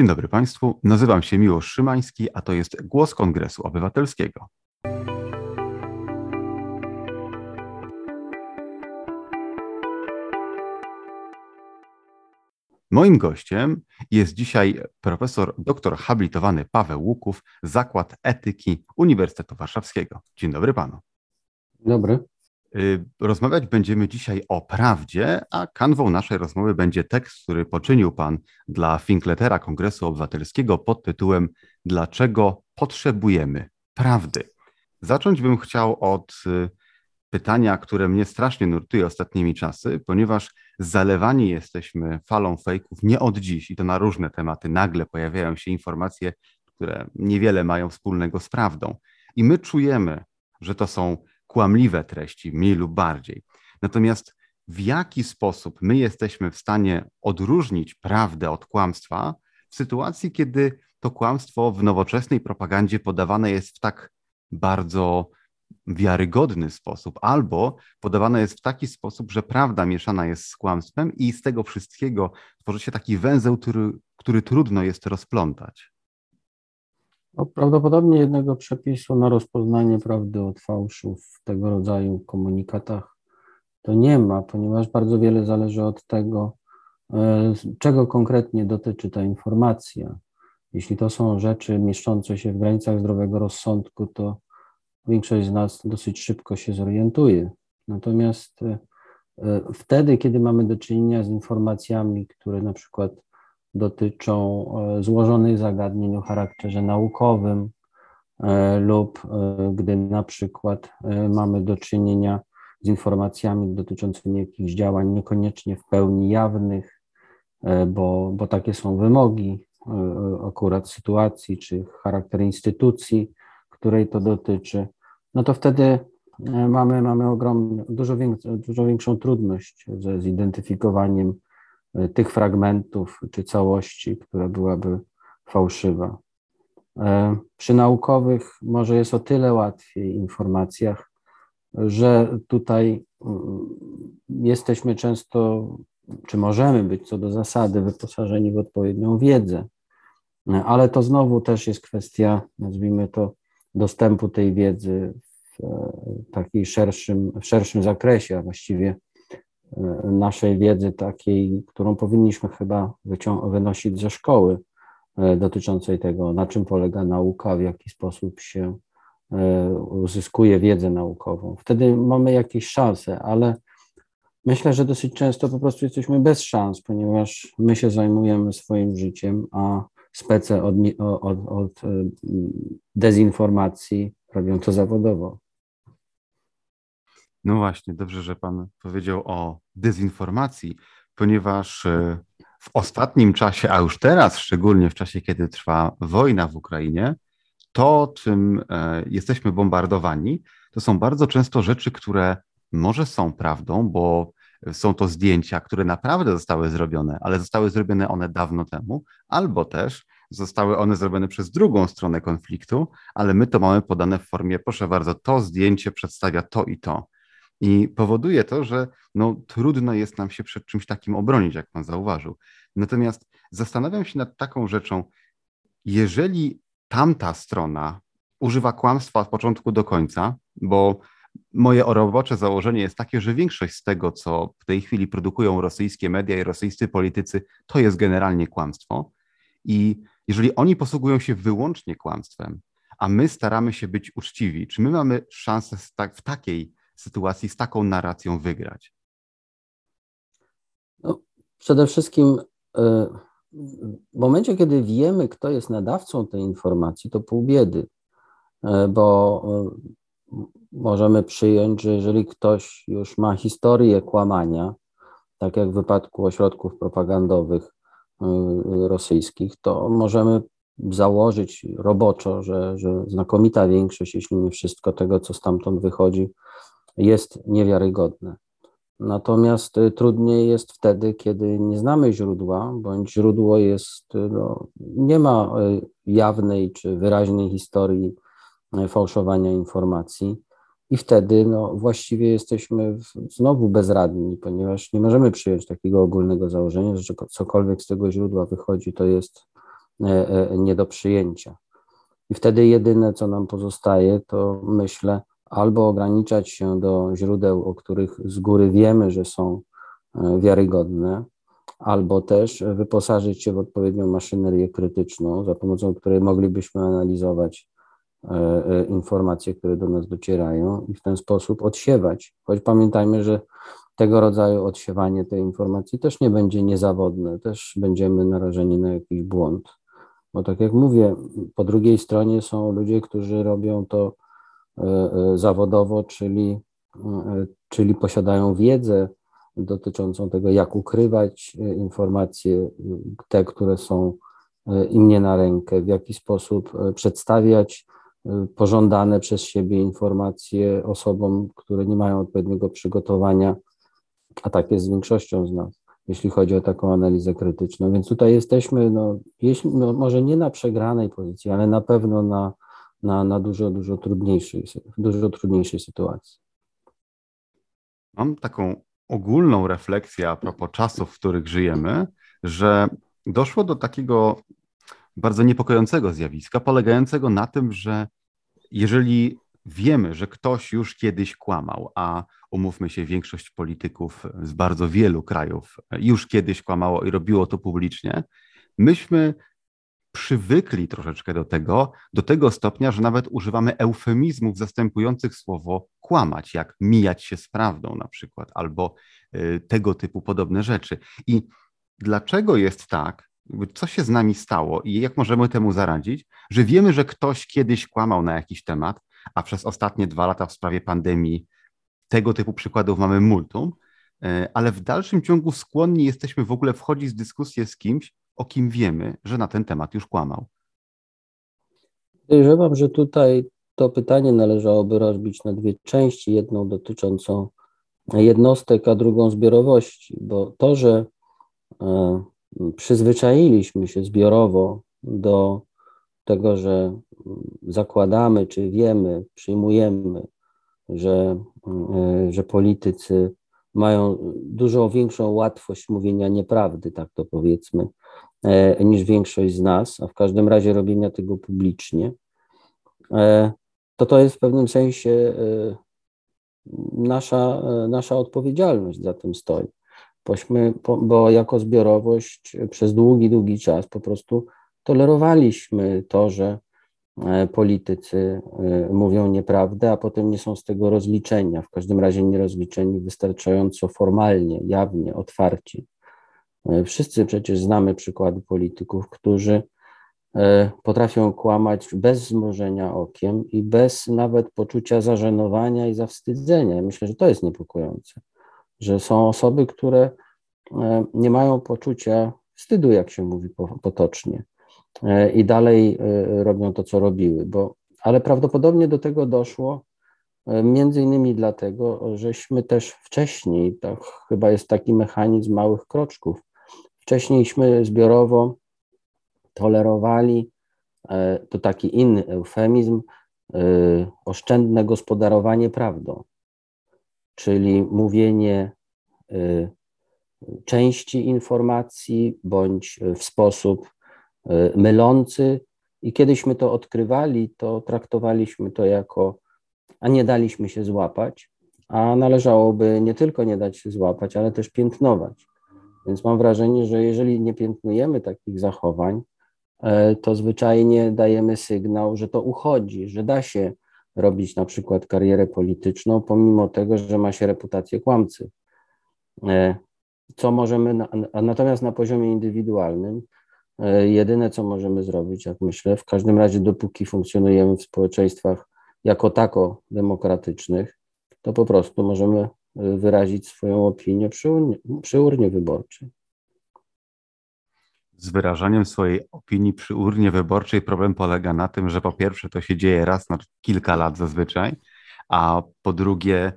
Dzień dobry Państwu, nazywam się Miłosz Szymański, a to jest Głos Kongresu Obywatelskiego. Moim gościem jest dzisiaj profesor doktor habilitowany Paweł Łuków, Zakład Etyki Uniwersytetu Warszawskiego. Dzień dobry panu. Dobry. Y, rozmawiać będziemy dzisiaj o prawdzie, a kanwą naszej rozmowy będzie tekst, który poczynił Pan dla Finkletera Kongresu Obywatelskiego pod tytułem Dlaczego potrzebujemy prawdy? Zacząć bym chciał od y, pytania, które mnie strasznie nurtuje ostatnimi czasy, ponieważ zalewani jesteśmy falą fejków nie od dziś i to na różne tematy. Nagle pojawiają się informacje, które niewiele mają wspólnego z prawdą. I my czujemy, że to są kłamliwe treści, mniej lub bardziej. Natomiast w jaki sposób my jesteśmy w stanie odróżnić prawdę od kłamstwa w sytuacji, kiedy to kłamstwo w nowoczesnej propagandzie podawane jest w tak bardzo wiarygodny sposób, albo podawane jest w taki sposób, że prawda mieszana jest z kłamstwem i z tego wszystkiego tworzy się taki węzeł, który, który trudno jest rozplątać. No, prawdopodobnie jednego przepisu na rozpoznanie prawdy od fałszu w tego rodzaju komunikatach to nie ma, ponieważ bardzo wiele zależy od tego, e, czego konkretnie dotyczy ta informacja. Jeśli to są rzeczy mieszczące się w granicach zdrowego rozsądku, to większość z nas dosyć szybko się zorientuje. Natomiast e, e, wtedy, kiedy mamy do czynienia z informacjami, które na przykład dotyczą e, złożonych zagadnień o charakterze naukowym, lub gdy na przykład mamy do czynienia z informacjami dotyczącymi jakichś działań niekoniecznie w pełni jawnych, bo, bo takie są wymogi akurat sytuacji czy charakter instytucji, której to dotyczy, no to wtedy e, mamy, mamy ogromną, dużo, dużo większą trudność ze zidentyfikowaniem e, tych fragmentów czy całości, która byłaby fałszywa. E, przy naukowych może jest o tyle łatwiej informacjach, że tutaj mm, jesteśmy często, czy możemy być co do zasady wyposażeni w odpowiednią wiedzę, ale to znowu też jest kwestia, nazwijmy to, dostępu tej wiedzy w e, takiej szerszym, w szerszym zakresie, a właściwie e, naszej wiedzy takiej, którą powinniśmy chyba wynosić ze szkoły, e, dotyczącej tego, na czym polega nauka, w jaki sposób się uzyskuje wiedzę naukową. Wtedy mamy jakieś szanse, ale myślę, że dosyć często po prostu jesteśmy bez szans, ponieważ my się zajmujemy swoim życiem, a spece od, od, od dezinformacji robią to zawodowo. No właśnie, dobrze, że Pan powiedział o dezinformacji, ponieważ e, w ostatnim czasie, a już teraz, szczególnie w czasie, kiedy trwa wojna w Ukrainie, to, czym e, jesteśmy bombardowani, to są bardzo często rzeczy, które może są prawdą, bo są to zdjęcia, które naprawdę zostały zrobione, ale zostały zrobione one dawno temu, albo też zostały one zrobione przez drugą stronę konfliktu, ale my to mamy podane w formie, proszę bardzo, to zdjęcie przedstawia to i to. I powoduje to, że no, trudno jest nam się przed czymś takim obronić, jak pan zauważył. Natomiast zastanawiam się nad taką rzeczą, jeżeli tamta strona używa kłamstwa od początku do końca, bo moje robocze założenie jest takie, że większość z tego, co w tej chwili produkują rosyjskie media i rosyjscy politycy, to jest generalnie kłamstwo. I jeżeli oni posługują się wyłącznie kłamstwem, a my staramy się być uczciwi, czy my mamy szansę w takiej sytuacji z taką narracją wygrać? No, przede wszystkim e, w momencie, kiedy wiemy, kto jest nadawcą tej informacji, to pół biedy, e, bo e, możemy przyjąć, że jeżeli ktoś już ma historię kłamania, tak jak w wypadku ośrodków propagandowych, rosyjskich, to możemy założyć roboczo, że, że znakomita większość, jeśli nie wszystko tego, co stamtąd wychodzi, jest niewiarygodne. Natomiast y, trudniej jest wtedy, kiedy nie znamy źródła, bądź źródło jest, y, no, nie ma jawnej czy wyraźnej historii fałszowania informacji. I wtedy no, właściwie jesteśmy znowu bezradni, ponieważ nie możemy przyjąć takiego ogólnego założenia, że cokolwiek z tego źródła wychodzi, to jest nie do przyjęcia. I wtedy jedyne, co nam pozostaje, to myślę, albo ograniczać się do źródeł, o których z góry wiemy, że są wiarygodne, albo też wyposażyć się w odpowiednią maszynerię krytyczną, za pomocą której moglibyśmy analizować e, e, informacje, które do nas docierają i w ten sposób odsiewać. Choć pamiętajmy, że tego rodzaju odsiewanie tej informacji też nie będzie niezawodne, też będziemy narażeni na jakiś błąd. Bo tak jak mówię, po drugiej stronie są ludzie, którzy robią to e, zawodowo, czyli, czyli posiadają wiedzę, dotyczącą tego, jak ukrywać e, informacje, e, te, które są e, im nie na rękę, w jaki sposób przedstawiać pożądane przez siebie informacje osobom, które nie mają odpowiedniego przygotowania, a tak jest z większością z nas, jeśli chodzi o taką analizę krytyczną. Więc tutaj jesteśmy, no, jeśli, no, może nie na przegranej pozycji, ale na pewno na, na, na dużo, dużo trudniejszej, dużo trudniejszej sytuacji. Mam taką ogólną refleksję a propos czasów, w których żyjemy, że doszło do takiego bardzo niepokojącego zjawiska, polegającego na tym, że jeżeli wiemy, że ktoś już kiedyś kłamał, a umówmy się, większość polityków z bardzo wielu krajów już kiedyś kłamało i robiło to publicznie, myśmy przywykli troszeczkę do tego, do tego stopnia, że nawet używamy eufemizmów zastępujących słowo kłamać, jak mijać się z prawdą na przykład, albo y, tego typu podobne rzeczy. I dlaczego jest tak, co się z nami stało i jak możemy temu zaradzić, że wiemy, że ktoś kiedyś kłamał na jakiś temat, a przez ostatnie dwa lata w sprawie pandemii tego typu przykładów mamy multum, y, ale w dalszym ciągu skłonni jesteśmy w ogóle wchodzić w dyskusję z kimś, o kim wiemy, że na ten temat już kłamał? Podejrzewam, że tutaj to pytanie należałoby rozbić na dwie części. Jedną dotyczącą jednostek, a drugą zbiorowości, bo to, że e, przyzwyczailiśmy się zbiorowo do tego, że zakładamy, czy wiemy, przyjmujemy, że, e, że politycy mają dużo większą łatwość mówienia nieprawdy, tak to powiedzmy, niż większość z nas, a w każdym razie robienia tego publicznie, e, to to jest w pewnym sensie e, nasza, nasza odpowiedzialność za tym stoi. Bośmy, bo jako zbiorowość przez długi, długi czas po prostu tolerowaliśmy to, że politycy mówią nieprawdę, a potem nie są z tego rozliczenia, w każdym razie nie rozliczeni wystarczająco formalnie, jawnie, otwarcie. E, wszyscy przecież znamy przykłady polityków, którzy e, potrafią kłamać bez zmrużenia okiem i bez nawet poczucia zażenowania i zawstydzenia. Myślę, że to jest niepokojące, że są osoby, które e, nie mają poczucia wstydu, jak się mówi potocznie, i dalej robią to, co robiły, bo, ale prawdopodobnie do tego doszło między innymi dlatego, żeśmy też wcześniej, chyba jest taki mechanizm małych kroczków, Wcześniejśmy zbiorowo tolerowali, e, to taki inny eufemizm, e, oszczędne gospodarowanie prawdą, czyli mówienie e, części informacji bądź w sposób mylący. I kiedyśmy to odkrywali, to traktowaliśmy to jako, a nie daliśmy się złapać, a należałoby nie tylko nie dać się złapać, ale też piętnować. Więc mam wrażenie, że jeżeli nie piętnujemy takich zachowań, e, to zwyczajnie dajemy sygnał, że to uchodzi, że da się robić na przykład karierę polityczną, pomimo tego, że ma się reputację kłamcy. E, co możemy, natomiast na poziomie indywidualnym, e, jedyne co możemy zrobić, jak myślę, w każdym razie dopóki funkcjonujemy w społeczeństwach jako tako demokratycznych, to po prostu możemy wyrazić swoją opinię przy urnie, przy urnie wyborczej. Z wyrażaniem swojej opinii przy urnie wyborczej problem polega na tym, że po pierwsze to się dzieje raz na kilka lat zazwyczaj, a po drugie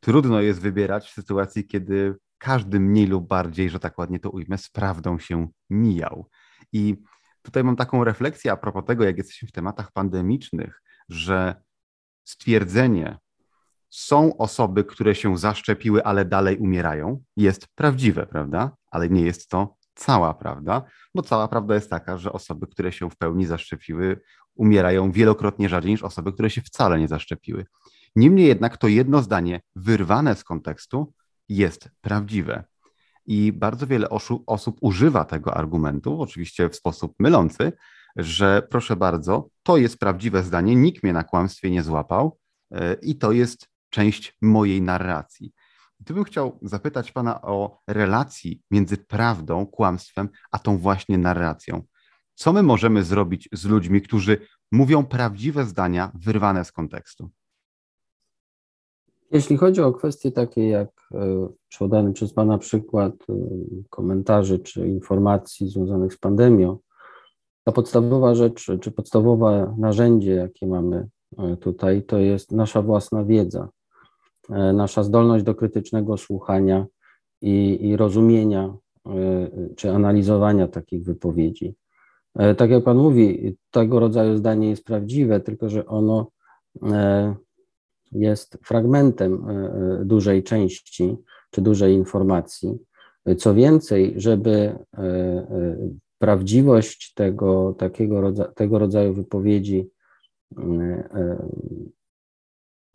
trudno jest wybierać w sytuacji, kiedy każdy mniej lub bardziej, że tak ładnie to ujmę, z prawdą się mijał. I tutaj mam taką refleksję a propos tego, jak jesteśmy w tematach pandemicznych, że stwierdzenie, są osoby, które się zaszczepiły, ale dalej umierają, jest prawdziwe, prawda? Ale nie jest to cała prawda, bo cała prawda jest taka, że osoby, które się w pełni zaszczepiły, umierają wielokrotnie rzadziej niż osoby, które się wcale nie zaszczepiły. Niemniej jednak to jedno zdanie wyrwane z kontekstu jest prawdziwe. I bardzo wiele osób używa tego argumentu, oczywiście w sposób mylący, że proszę bardzo, to jest prawdziwe zdanie, nikt mnie na kłamstwie nie złapał e, i to jest część mojej narracji. I tu bym chciał zapytać Pana o relacji między prawdą, kłamstwem, a tą właśnie narracją. Co my możemy zrobić z ludźmi, którzy mówią prawdziwe zdania wyrwane z kontekstu? Jeśli chodzi o kwestie takie jak podany e, przez Pana przykład e, komentarzy czy informacji związanych z pandemią, ta podstawowa rzecz, czy podstawowe narzędzie, jakie mamy e, tutaj, to jest nasza własna wiedza, nasza zdolność do krytycznego słuchania i, i rozumienia czy analizowania takich wypowiedzi. Tak jak Pan mówi, tego rodzaju zdanie jest prawdziwe, tylko że ono jest fragmentem e, e, dużej części czy dużej informacji. Co więcej, żeby e, prawdziwość tego, takiego tego rodzaju wypowiedzi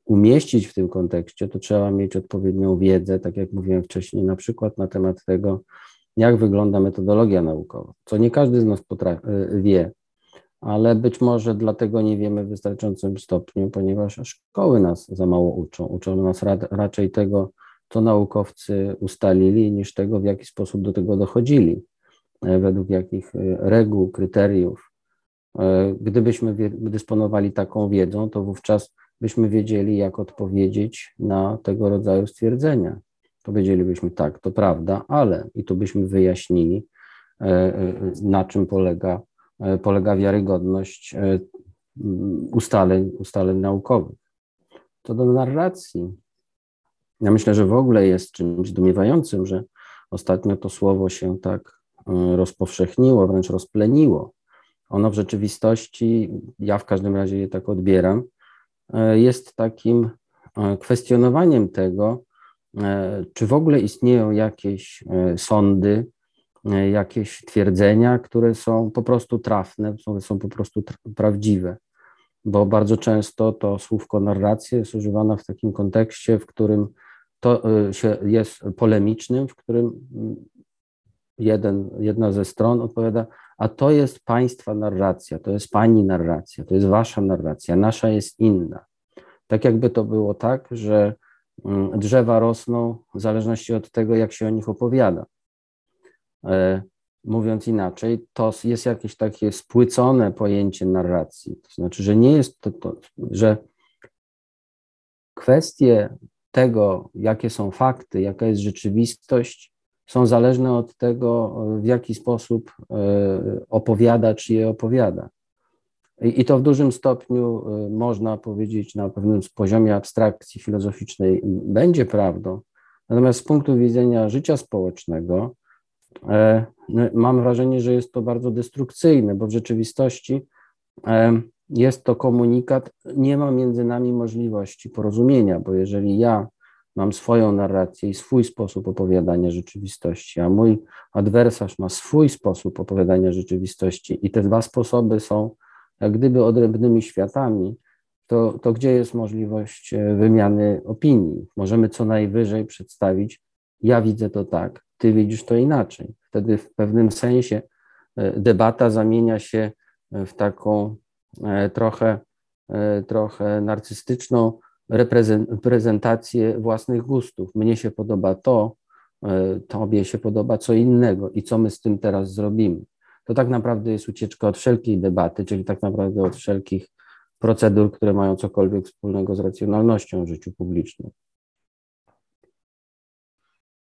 umieścić w tym kontekście, to trzeba mieć odpowiednią wiedzę, tak jak mówiłem wcześniej, na przykład na temat tego, jak wygląda metodologia naukowa, co nie każdy z nas wie, ale być może dlatego nie wiemy w wystarczającym stopniu, ponieważ szkoły nas za mało uczą. Uczą nas ra raczej tego, co naukowcy ustalili, niż tego, w jaki sposób do tego dochodzili, e, według jakich e, reguł, kryteriów. E, gdybyśmy dysponowali taką wiedzą, to wówczas byśmy wiedzieli, jak odpowiedzieć na tego rodzaju stwierdzenia. Powiedzielibyśmy tak, to prawda, ale i tu byśmy wyjaśnili, na czym polega E, polega wiarygodność e, ustaleń, ustaleń naukowych. Co do narracji, ja myślę, że w ogóle jest czymś zdumiewającym, że ostatnio to słowo się tak e, rozpowszechniło, wręcz rozpleniło. Ono w rzeczywistości, ja w każdym razie je tak odbieram, jest takim kwestionowaniem tego, czy w ogóle istnieją jakieś sądy, E, jakieś twierdzenia, które są po prostu trafne, są, są po prostu prawdziwe. Bo bardzo często to słówko narracja jest używane w takim kontekście, w którym to e, się jest polemicznym, w którym mm, jeden, jedna ze stron odpowiada, a to jest państwa narracja, to jest pani narracja, to jest wasza narracja, nasza jest inna. Tak jakby to było tak, że mm, drzewa rosną w zależności od tego, jak się o nich opowiada. E, mówiąc inaczej, to jest jakieś takie spłycone pojęcie narracji. To znaczy, że nie jest to, to że kwestie tego, jakie są fakty, jaka jest rzeczywistość, są zależne od tego, w jaki sposób e, opowiada, czy je opowiada. I to w dużym stopniu e, można powiedzieć na pewnym poziomie abstrakcji filozoficznej będzie prawdą. Natomiast z punktu widzenia życia społecznego, E, no, mam wrażenie, że jest to bardzo destrukcyjne, bo w rzeczywistości jest to komunikat, nie ma między nami możliwości porozumienia, bo jeżeli ja mam swoją narrację i swój sposób opowiadania rzeczywistości, a mój adwersarz ma swój sposób opowiadania rzeczywistości i te dwa sposoby są jak gdyby odrębnymi światami, to, to gdzie jest możliwość e, wymiany opinii? Możemy co najwyżej przedstawić, ja widzę to tak, ty widzisz to inaczej. Wtedy w pewnym sensie e, debata zamienia się w taką e, trochę, trochę narcystyczną reprezentację własnych gustów. Mnie się podoba to, tobie się podoba co innego i co my z tym teraz zrobimy. To tak naprawdę jest ucieczka od wszelkiej debaty, czyli tak naprawdę od wszelkich procedur, które mają cokolwiek wspólnego z racjonalnością w życiu publicznym.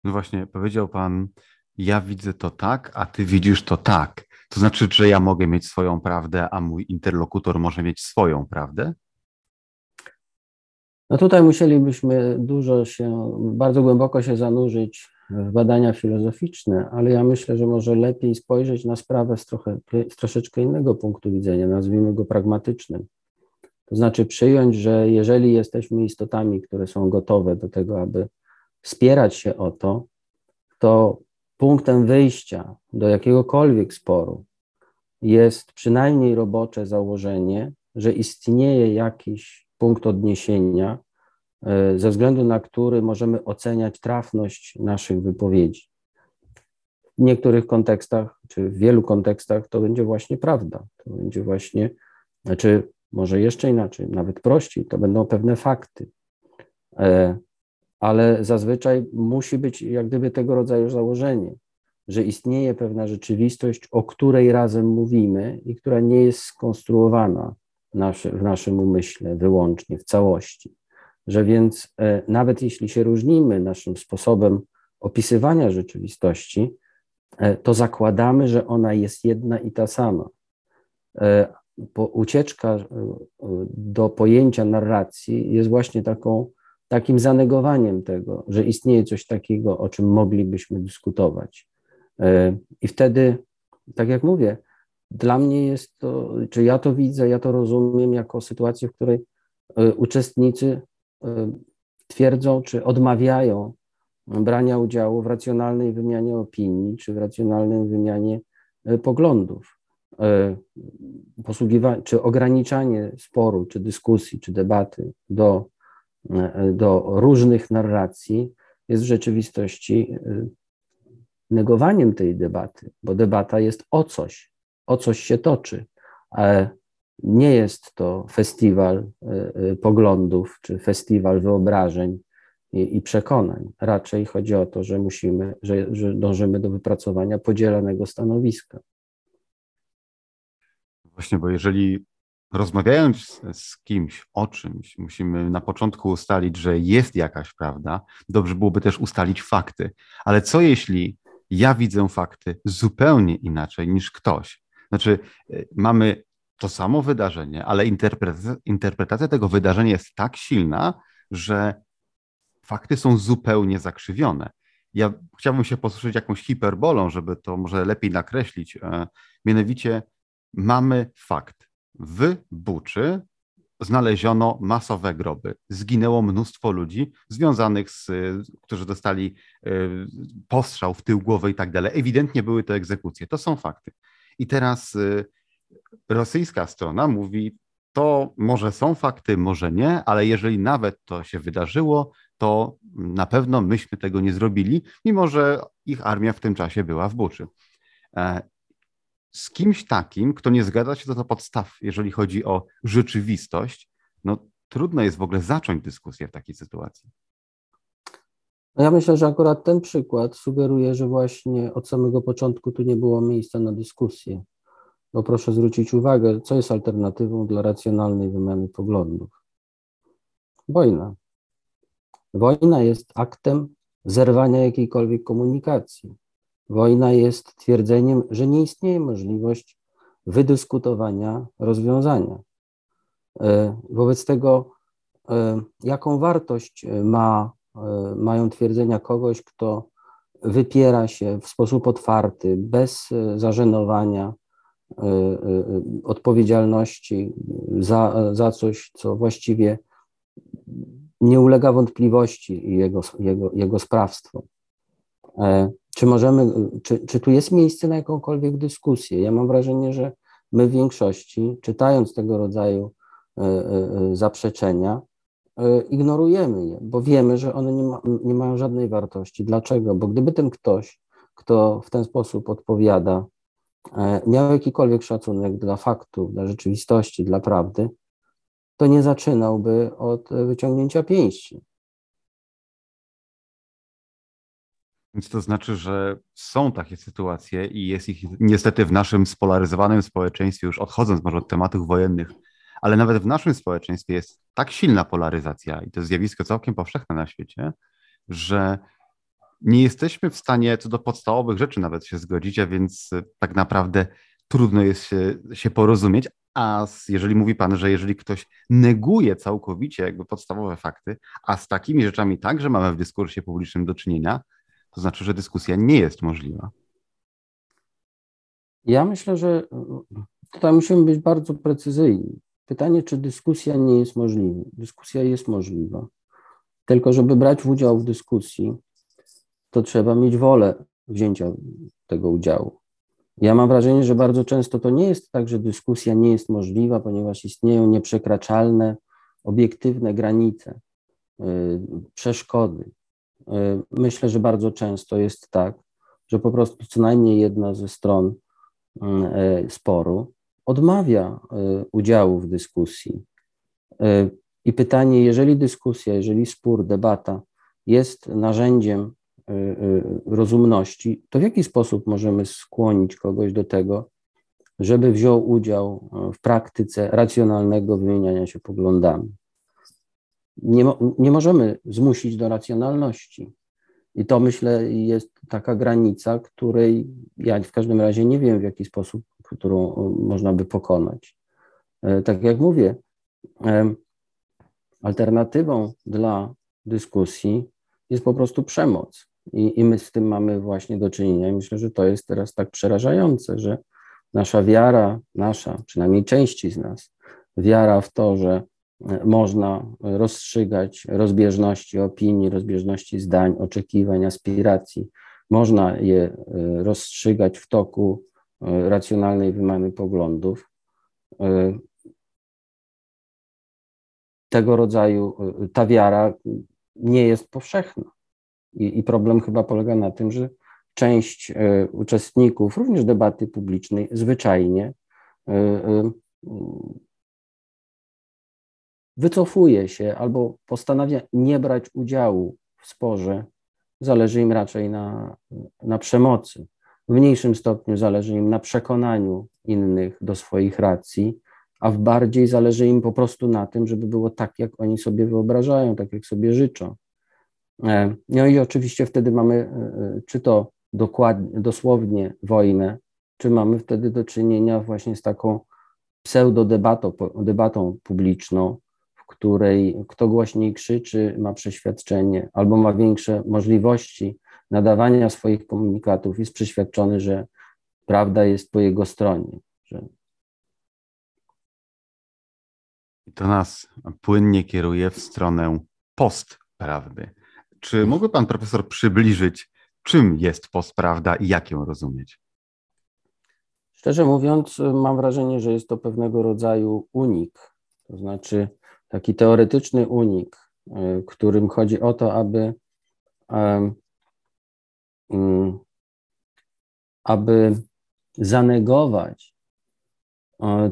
No właśnie, powiedział Pan, ja widzę to tak, a Ty widzisz to tak. To znaczy, że ja mogę mieć swoją prawdę, a mój interlokutor może mieć swoją prawdę? No tutaj musielibyśmy dużo się, bardzo głęboko się zanurzyć w badania filozoficzne, ale ja myślę, że może lepiej spojrzeć na sprawę z, trochę, z troszeczkę innego punktu widzenia, nazwijmy go pragmatycznym. To znaczy przyjąć, że jeżeli jesteśmy istotami, które są gotowe do tego, aby spierać się o to, to punktem wyjścia do jakiegokolwiek sporu jest przynajmniej robocze założenie, że istnieje jakiś punkt odniesienia, e, ze względu na który możemy oceniać trafność naszych wypowiedzi. W niektórych kontekstach, czy w wielu kontekstach to będzie właśnie prawda. To będzie właśnie, znaczy może jeszcze inaczej, nawet prościej, to będą pewne fakty. E, ale zazwyczaj musi być jak gdyby tego rodzaju założenie, że istnieje pewna rzeczywistość, o której razem mówimy i która nie jest skonstruowana w naszym umyśle wyłącznie, w całości. Że więc e, nawet jeśli się różnimy naszym sposobem opisywania rzeczywistości, e, to zakładamy, że ona jest jedna i ta sama. Bo ucieczka do pojęcia narracji jest właśnie taką takim zanegowaniem tego, że istnieje coś takiego, o czym moglibyśmy dyskutować. E, I wtedy, tak jak mówię, dla mnie jest to, czy ja to widzę, ja to rozumiem jako sytuację, w której e, uczestnicy e, twierdzą, czy odmawiają brania udziału w racjonalnej wymianie opinii, czy w racjonalnej wymianie poglądów. Posługiwanie, czy ograniczanie sporu, czy dyskusji, czy debaty do do różnych narracji jest w rzeczywistości negowaniem tej debaty, bo debata jest o coś, o coś się toczy. Nie jest to festiwal y, y, poglądów czy festiwal wyobrażeń i, i przekonań. Raczej chodzi o to, że musimy, że, że dążymy do wypracowania podzielonego stanowiska. Właśnie, bo jeżeli rozmawiając z kimś o czymś, musimy na początku ustalić, że jest jakaś prawda. Dobrze byłoby też ustalić fakty. Ale co jeśli ja widzę fakty zupełnie inaczej niż ktoś? Znaczy, y, mamy to samo wydarzenie, ale interpretacja, interpretacja tego wydarzenia jest tak silna, że fakty są zupełnie zakrzywione. Ja chciałbym się posłużyć jakąś hiperbolą, żeby to może lepiej nakreślić. E, mianowicie mamy fakt w Buczy znaleziono masowe groby. Zginęło mnóstwo ludzi związanych z, którzy dostali e, postrzał w tył głowy i tak dalej. Ewidentnie były to egzekucje. To są fakty. I teraz e, rosyjska strona mówi, to może są fakty, może nie, ale jeżeli nawet to się wydarzyło, to na pewno myśmy tego nie zrobili, mimo że ich armia w tym czasie była w Buczy. E, z kimś takim, kto nie zgadza się co do podstaw, jeżeli chodzi o rzeczywistość, no trudno jest w ogóle zacząć dyskusję w takiej sytuacji. No ja myślę, że akurat ten przykład sugeruje, że właśnie od samego początku tu nie było miejsca na dyskusję. Bo proszę zwrócić uwagę, co jest alternatywą dla racjonalnej wymiany poglądów. Wojna. Wojna jest aktem zerwania jakiejkolwiek komunikacji. Wojna jest twierdzeniem, że nie istnieje możliwość wydyskutowania rozwiązania. E, wobec tego, e, jaką wartość ma, e, mają twierdzenia kogoś, kto wypiera się w sposób otwarty, bez zażenowania, odpowiedzialności za, za coś, co właściwie nie ulega wątpliwości jego, jego, jego sprawstwo. Czy możemy, czy, czy tu jest miejsce na jakąkolwiek dyskusję? Ja mam wrażenie, że my w większości, czytając tego rodzaju e, e, zaprzeczenia, e, ignorujemy je, bo wiemy, że one nie, ma, nie mają żadnej wartości. Dlaczego? Bo gdyby ten ktoś, kto w ten sposób odpowiada, miał jakikolwiek szacunek dla faktów, dla rzeczywistości, dla prawdy, to nie zaczynałby od wyciągnięcia pięści. Więc to znaczy, że są takie sytuacje i jest ich niestety w naszym spolaryzowanym społeczeństwie, już odchodząc może od tematów wojennych, ale nawet w naszym społeczeństwie jest tak silna polaryzacja i to zjawisko całkiem powszechne na świecie, że nie jesteśmy w stanie co do podstawowych rzeczy nawet się zgodzić, a więc tak naprawdę trudno jest się, się porozumieć. A jeżeli mówi Pan, że jeżeli ktoś neguje całkowicie jakby podstawowe fakty, a z takimi rzeczami także mamy w dyskursie publicznym do czynienia, to znaczy, że dyskusja nie jest możliwa. Ja myślę, że tutaj musimy być bardzo precyzyjni. Pytanie, czy dyskusja nie jest możliwa? Dyskusja jest możliwa. Tylko, żeby brać udział w dyskusji, to trzeba mieć wolę wzięcia tego udziału. Ja mam wrażenie, że bardzo często to nie jest tak, że dyskusja nie jest możliwa, ponieważ istnieją nieprzekraczalne, obiektywne granice, y, przeszkody. Y, myślę, że bardzo często jest tak, że po prostu co najmniej jedna ze stron y, sporu odmawia udziału w dyskusji. I pytanie, jeżeli dyskusja, jeżeli spór, debata jest narzędziem Y, y, rozumności, to w jaki sposób możemy skłonić kogoś do tego, żeby wziął udział y, w praktyce racjonalnego wymieniania się poglądami? Nie, nie możemy zmusić do racjonalności. I to myślę jest taka granica, której ja w każdym razie nie wiem, w jaki sposób, którą można by pokonać. Tak jak mówię, alternatywą dla dyskusji jest po prostu przemoc. I, I my z tym mamy właśnie do czynienia. I myślę, że to jest teraz tak przerażające, że nasza wiara, nasza, przynajmniej części z nas, wiara w to, że e, można rozstrzygać rozbieżności opinii, rozbieżności zdań, oczekiwań, aspiracji, można je e, rozstrzygać w toku e, racjonalnej wymiany poglądów. Tego rodzaju ta wiara nie jest powszechna. I, I, problem chyba polega na tym, że część e, uczestników, również debaty publicznej, zwyczajnie e, e, wycofuje się albo postanawia nie brać udziału w sporze, zależy im raczej na, na przemocy. W mniejszym stopniu zależy im na przekonaniu innych do swoich racji, a w bardziej zależy im po prostu na tym, żeby było tak, jak oni sobie wyobrażają, tak jak sobie życzą. E, no i oczywiście wtedy mamy, e, e, czy to dokładnie, dosłownie wojnę, czy mamy wtedy do czynienia właśnie z taką pseudodebatą debatą publiczną, w której kto głośniej krzyczy, ma przeświadczenie albo ma większe możliwości nadawania swoich komunikatów, jest przeświadczony, że prawda jest po jego stronie. Że... I to nas płynnie kieruje w stronę postprawdy. Czy mógłby pan profesor przybliżyć, czym jest postprawda i jak ją rozumieć? Szczerze mówiąc, mam wrażenie, że jest to pewnego rodzaju unik, to znaczy taki teoretyczny unik, y, którym chodzi o to, aby, aby zanegować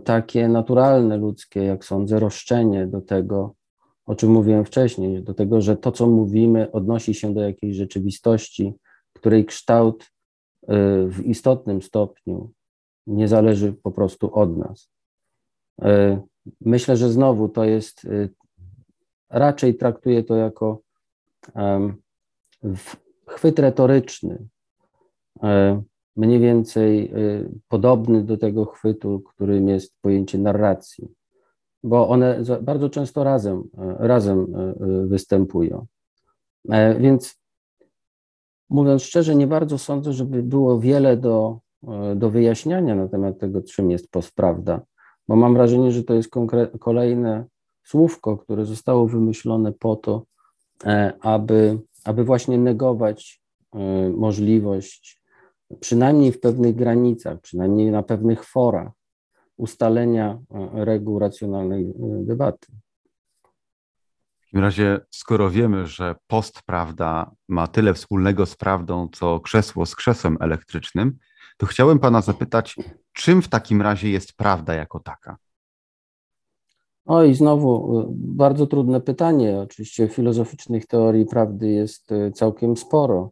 takie naturalne ludzkie, jak sądzę, roszczenie do tego, o czym mówiłem wcześniej, do tego, że to, co mówimy, odnosi się do jakiejś rzeczywistości, której kształt y, w istotnym stopniu nie zależy po prostu od nas. Y, myślę, że znowu to jest, raczej traktuję to jako chwyt retoryczny, mniej więcej podobny do tego chwytu, którym jest pojęcie narracji bo one bardzo często razem, e, razem e, e, występują. Więc mówiąc szczerze, nie bardzo sądzę, żeby było wiele do, do wyjaśniania na temat tego, czym jest postprawda, bo mam wrażenie, że to jest kolejne słówko, które zostało wymyślone po to, aby, aby właśnie negować możliwość, przynajmniej w pewnych granicach, przynajmniej na pewnych forach, ustalenia e, reguł racjonalnej e, debaty. W takim razie, skoro wiemy, że postprawda ma tyle wspólnego z prawdą, co krzesło z krzesłem elektrycznym, to chciałem pana zapytać, czym w takim razie jest prawda jako taka? Oj, znowu e, bardzo trudne pytanie. Oczywiście filozoficznych teorii prawdy jest całkiem sporo.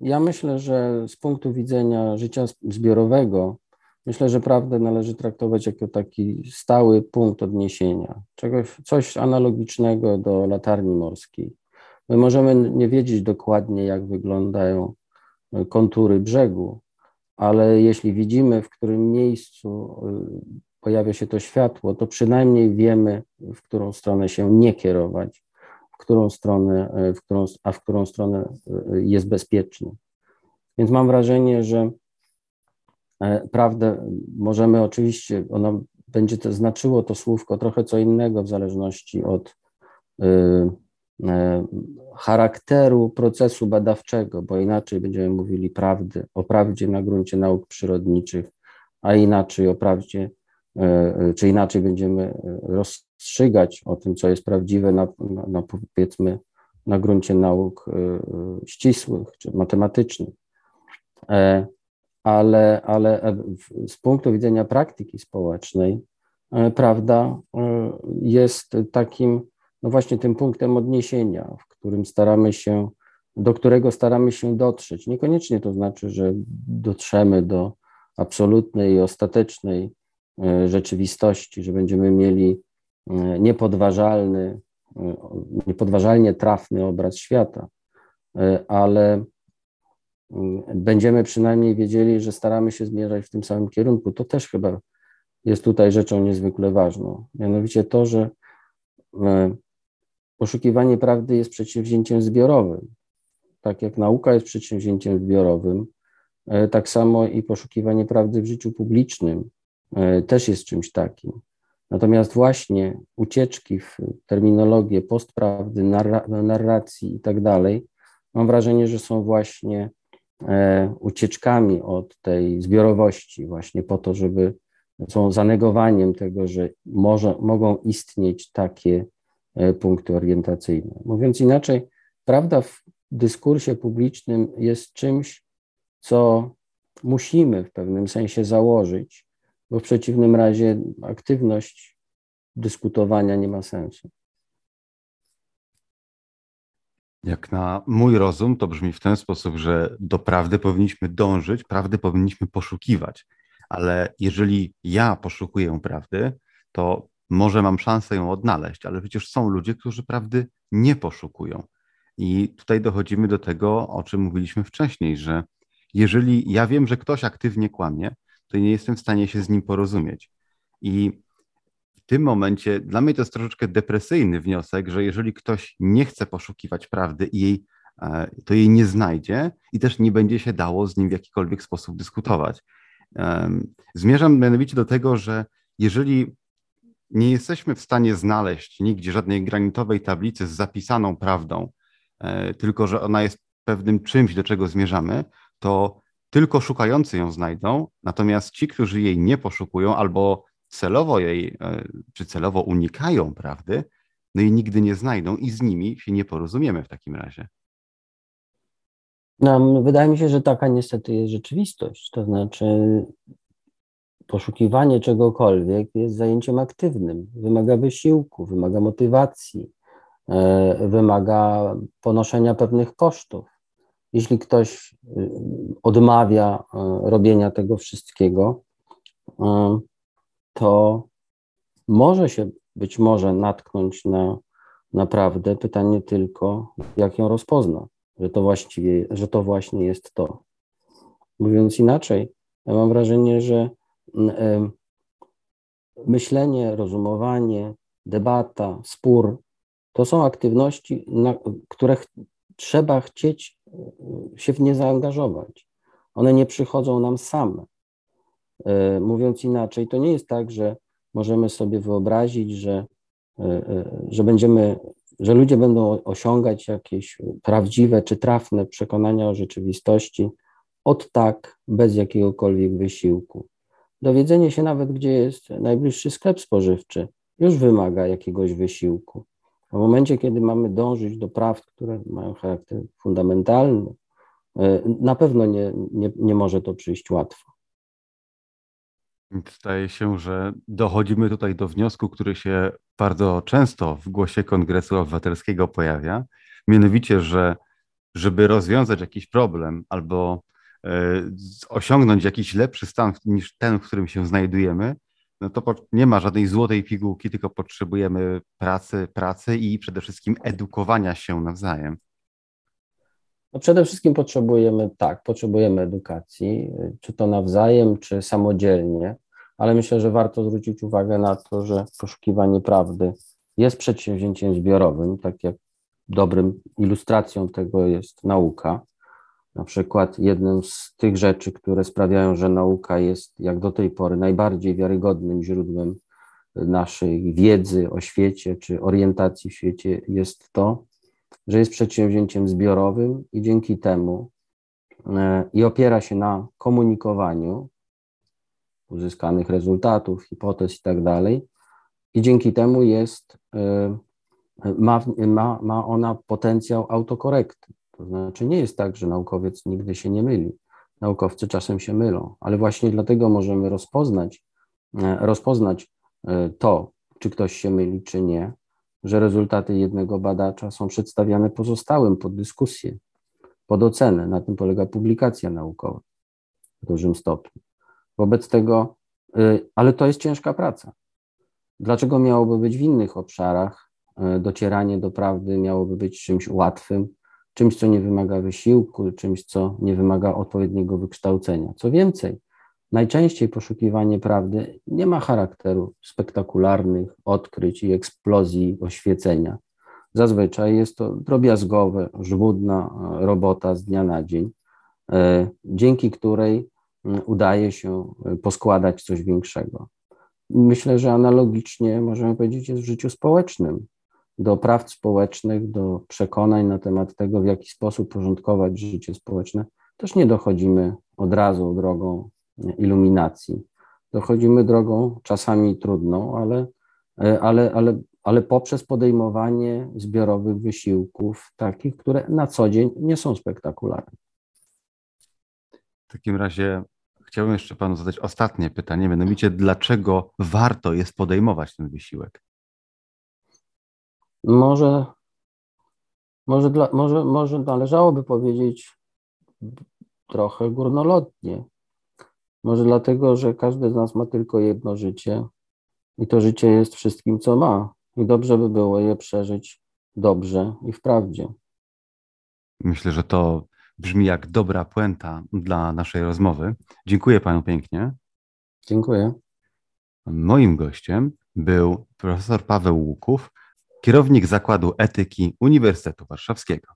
Ja myślę, że z punktu widzenia życia zbiorowego, Myślę, że prawdę należy traktować jako taki stały punkt odniesienia, czegoś, coś analogicznego do latarni morskiej. My możemy nie wiedzieć dokładnie, jak wyglądają e, kontury brzegu, ale jeśli widzimy, w którym miejscu e, pojawia się to światło, to przynajmniej wiemy, w którą stronę się nie kierować, w którą stronę, e, w którą, a w którą stronę jest bezpiecznie. Więc mam wrażenie, że E, prawdę możemy oczywiście, ono będzie to znaczyło to słówko trochę co innego w zależności od, y, charakteru procesu badawczego, bo inaczej będziemy mówili prawdy, o prawdzie na gruncie nauk przyrodniczych, a inaczej o prawdzie, czy inaczej będziemy rozstrzygać o tym, co jest prawdziwe na, na, na powiedzmy na gruncie nauk ścisłych czy matematycznych. Ale, ale z punktu widzenia praktyki społecznej, prawda jest takim no właśnie tym punktem odniesienia, w którym staramy się, do którego staramy się dotrzeć. Niekoniecznie to znaczy, że dotrzemy do absolutnej i ostatecznej e, rzeczywistości, że będziemy mieli e, niepodważalny, e, niepodważalnie trafny obraz świata, ale będziemy przynajmniej wiedzieli, że staramy się zmierzać w tym samym kierunku. To też chyba jest tutaj rzeczą niezwykle ważną. Mianowicie to, że Poszukiwanie prawdy jest przedsięwzięciem zbiorowym. Tak jak nauka jest przedsięwzięciem zbiorowym, e, tak samo i poszukiwanie prawdy w życiu publicznym e, też jest czymś takim. Natomiast właśnie ucieczki w terminologię postprawdy, narracji i tak dalej, mam wrażenie, że są właśnie e, ucieczkami od tej zbiorowości, właśnie po to, żeby są zanegowaniem tego, że może, mogą istnieć takie E, punkty orientacyjne. Mówiąc inaczej, prawda w dyskursie publicznym jest czymś, co musimy w pewnym sensie założyć, bo w przeciwnym razie aktywność dyskutowania nie ma sensu. Jak na mój rozum, to brzmi w ten sposób, że do prawdy powinniśmy dążyć, prawdy powinniśmy poszukiwać. Ale jeżeli ja poszukuję prawdy, to może mam szansę ją odnaleźć, ale przecież są ludzie, którzy prawdy nie poszukują. I tutaj dochodzimy do tego, o czym mówiliśmy wcześniej, że jeżeli ja wiem, że ktoś aktywnie kłamie, to nie jestem w stanie się z nim porozumieć. I w tym momencie dla mnie to jest troszeczkę depresyjny wniosek, że jeżeli ktoś nie chce poszukiwać prawdy i jej, e, to jej nie znajdzie i też nie będzie się dało z nim w jakikolwiek sposób dyskutować. Zmierzam mianowicie do tego, że jeżeli nie jesteśmy w stanie znaleźć nigdzie żadnej granitowej tablicy z zapisaną prawdą, e, tylko że ona jest pewnym czymś, do czego zmierzamy, to tylko szukający ją znajdą, natomiast ci, którzy jej nie poszukują albo celowo jej, e, czy celowo unikają prawdy, no i nigdy nie znajdą i z nimi się nie porozumiemy w takim razie. No, wydaje mi się, że taka niestety jest rzeczywistość. To znaczy, poszukiwanie czegokolwiek jest zajęciem aktywnym, wymaga wysiłku, wymaga motywacji, e, wymaga ponoszenia pewnych kosztów. Jeśli ktoś y, odmawia e, robienia tego wszystkiego, e, to może się być może natknąć na naprawdę pytanie tylko, jak ją rozpozna, że to właściwie, że to właśnie jest to. Mówiąc inaczej, ja mam wrażenie, że myślenie, rozumowanie, debata, spór to są aktywności, na które trzeba chcieć się w nie zaangażować. One nie przychodzą nam same. E, mówiąc inaczej, to nie jest tak, że możemy sobie wyobrazić, że, e, że będziemy, że ludzie będą osiągać jakieś prawdziwe czy trafne przekonania o rzeczywistości od tak, bez jakiegokolwiek wysiłku. Dowiedzenie się nawet, gdzie jest najbliższy sklep spożywczy, już wymaga jakiegoś wysiłku. W momencie, kiedy mamy dążyć do praw, które mają charakter fundamentalny, e, na pewno nie, nie, nie może to przyjść łatwo. Zdaje się, że dochodzimy tutaj do wniosku, który się bardzo często w głosie Kongresu Obywatelskiego pojawia, mianowicie, że żeby rozwiązać jakiś problem albo E, osiągnąć jakiś lepszy stan niż ten, w którym się znajdujemy, no to nie ma żadnej złotej pigułki, tylko potrzebujemy pracy, pracy i przede wszystkim edukowania się nawzajem. No przede wszystkim potrzebujemy, tak, potrzebujemy edukacji, czy to nawzajem, czy samodzielnie, ale myślę, że warto zwrócić uwagę na to, że poszukiwanie prawdy jest przedsięwzięciem zbiorowym, tak jak dobrym ilustracją tego jest nauka. Na przykład jedną z tych rzeczy, które sprawiają, że nauka jest jak do tej pory najbardziej wiarygodnym źródłem naszej wiedzy o świecie czy orientacji w świecie, jest to, że jest przedsięwzięciem zbiorowym i dzięki temu e, i opiera się na komunikowaniu uzyskanych rezultatów, hipotez i tak dalej. I dzięki temu jest, e, ma, ma, ma ona potencjał autokorekty. To znaczy nie jest tak, że naukowiec nigdy się nie myli. Naukowcy czasem się mylą, ale właśnie dlatego możemy rozpoznać, e, rozpoznać to, czy ktoś się myli, czy nie, że rezultaty jednego badacza są przedstawiane pozostałym pod dyskusję, pod ocenę. Na tym polega publikacja naukowa w dużym stopniu. Wobec tego, y, ale to jest ciężka praca. Dlaczego miałoby być w innych obszarach docieranie do prawdy miałoby być czymś łatwym, czymś, co nie wymaga wysiłku, czymś, co nie wymaga odpowiedniego wykształcenia? Co więcej, Najczęściej poszukiwanie prawdy nie ma charakteru spektakularnych odkryć i eksplozji oświecenia. Zazwyczaj jest to drobiazgowe, żmudna e, robota z dnia na dzień, e, dzięki której udaje się e, poskładać coś większego. Myślę, że analogicznie możemy powiedzieć jest w życiu społecznym. Do praw społecznych, do przekonań na temat tego, w jaki sposób porządkować życie społeczne, też nie dochodzimy od razu drogą iluminacji. Dochodzimy drogą czasami trudną, ale, ale, ale, ale poprzez podejmowanie zbiorowych wysiłków, takich, które na co dzień nie są spektakularne. W takim razie chciałbym jeszcze panu zadać ostatnie pytanie, mianowicie dlaczego warto jest podejmować ten wysiłek? Może, może, dla, może, może należałoby powiedzieć trochę górnolotnie, może dlatego, że każdy z nas ma tylko jedno życie i to życie jest wszystkim, co ma. I dobrze by było je przeżyć dobrze i w prawdzie. Myślę, że to brzmi jak dobra puenta dla naszej rozmowy. Dziękuję panu pięknie. Dziękuję. Moim gościem był profesor Paweł Łuków, kierownik Zakładu Etyki Uniwersytetu Warszawskiego.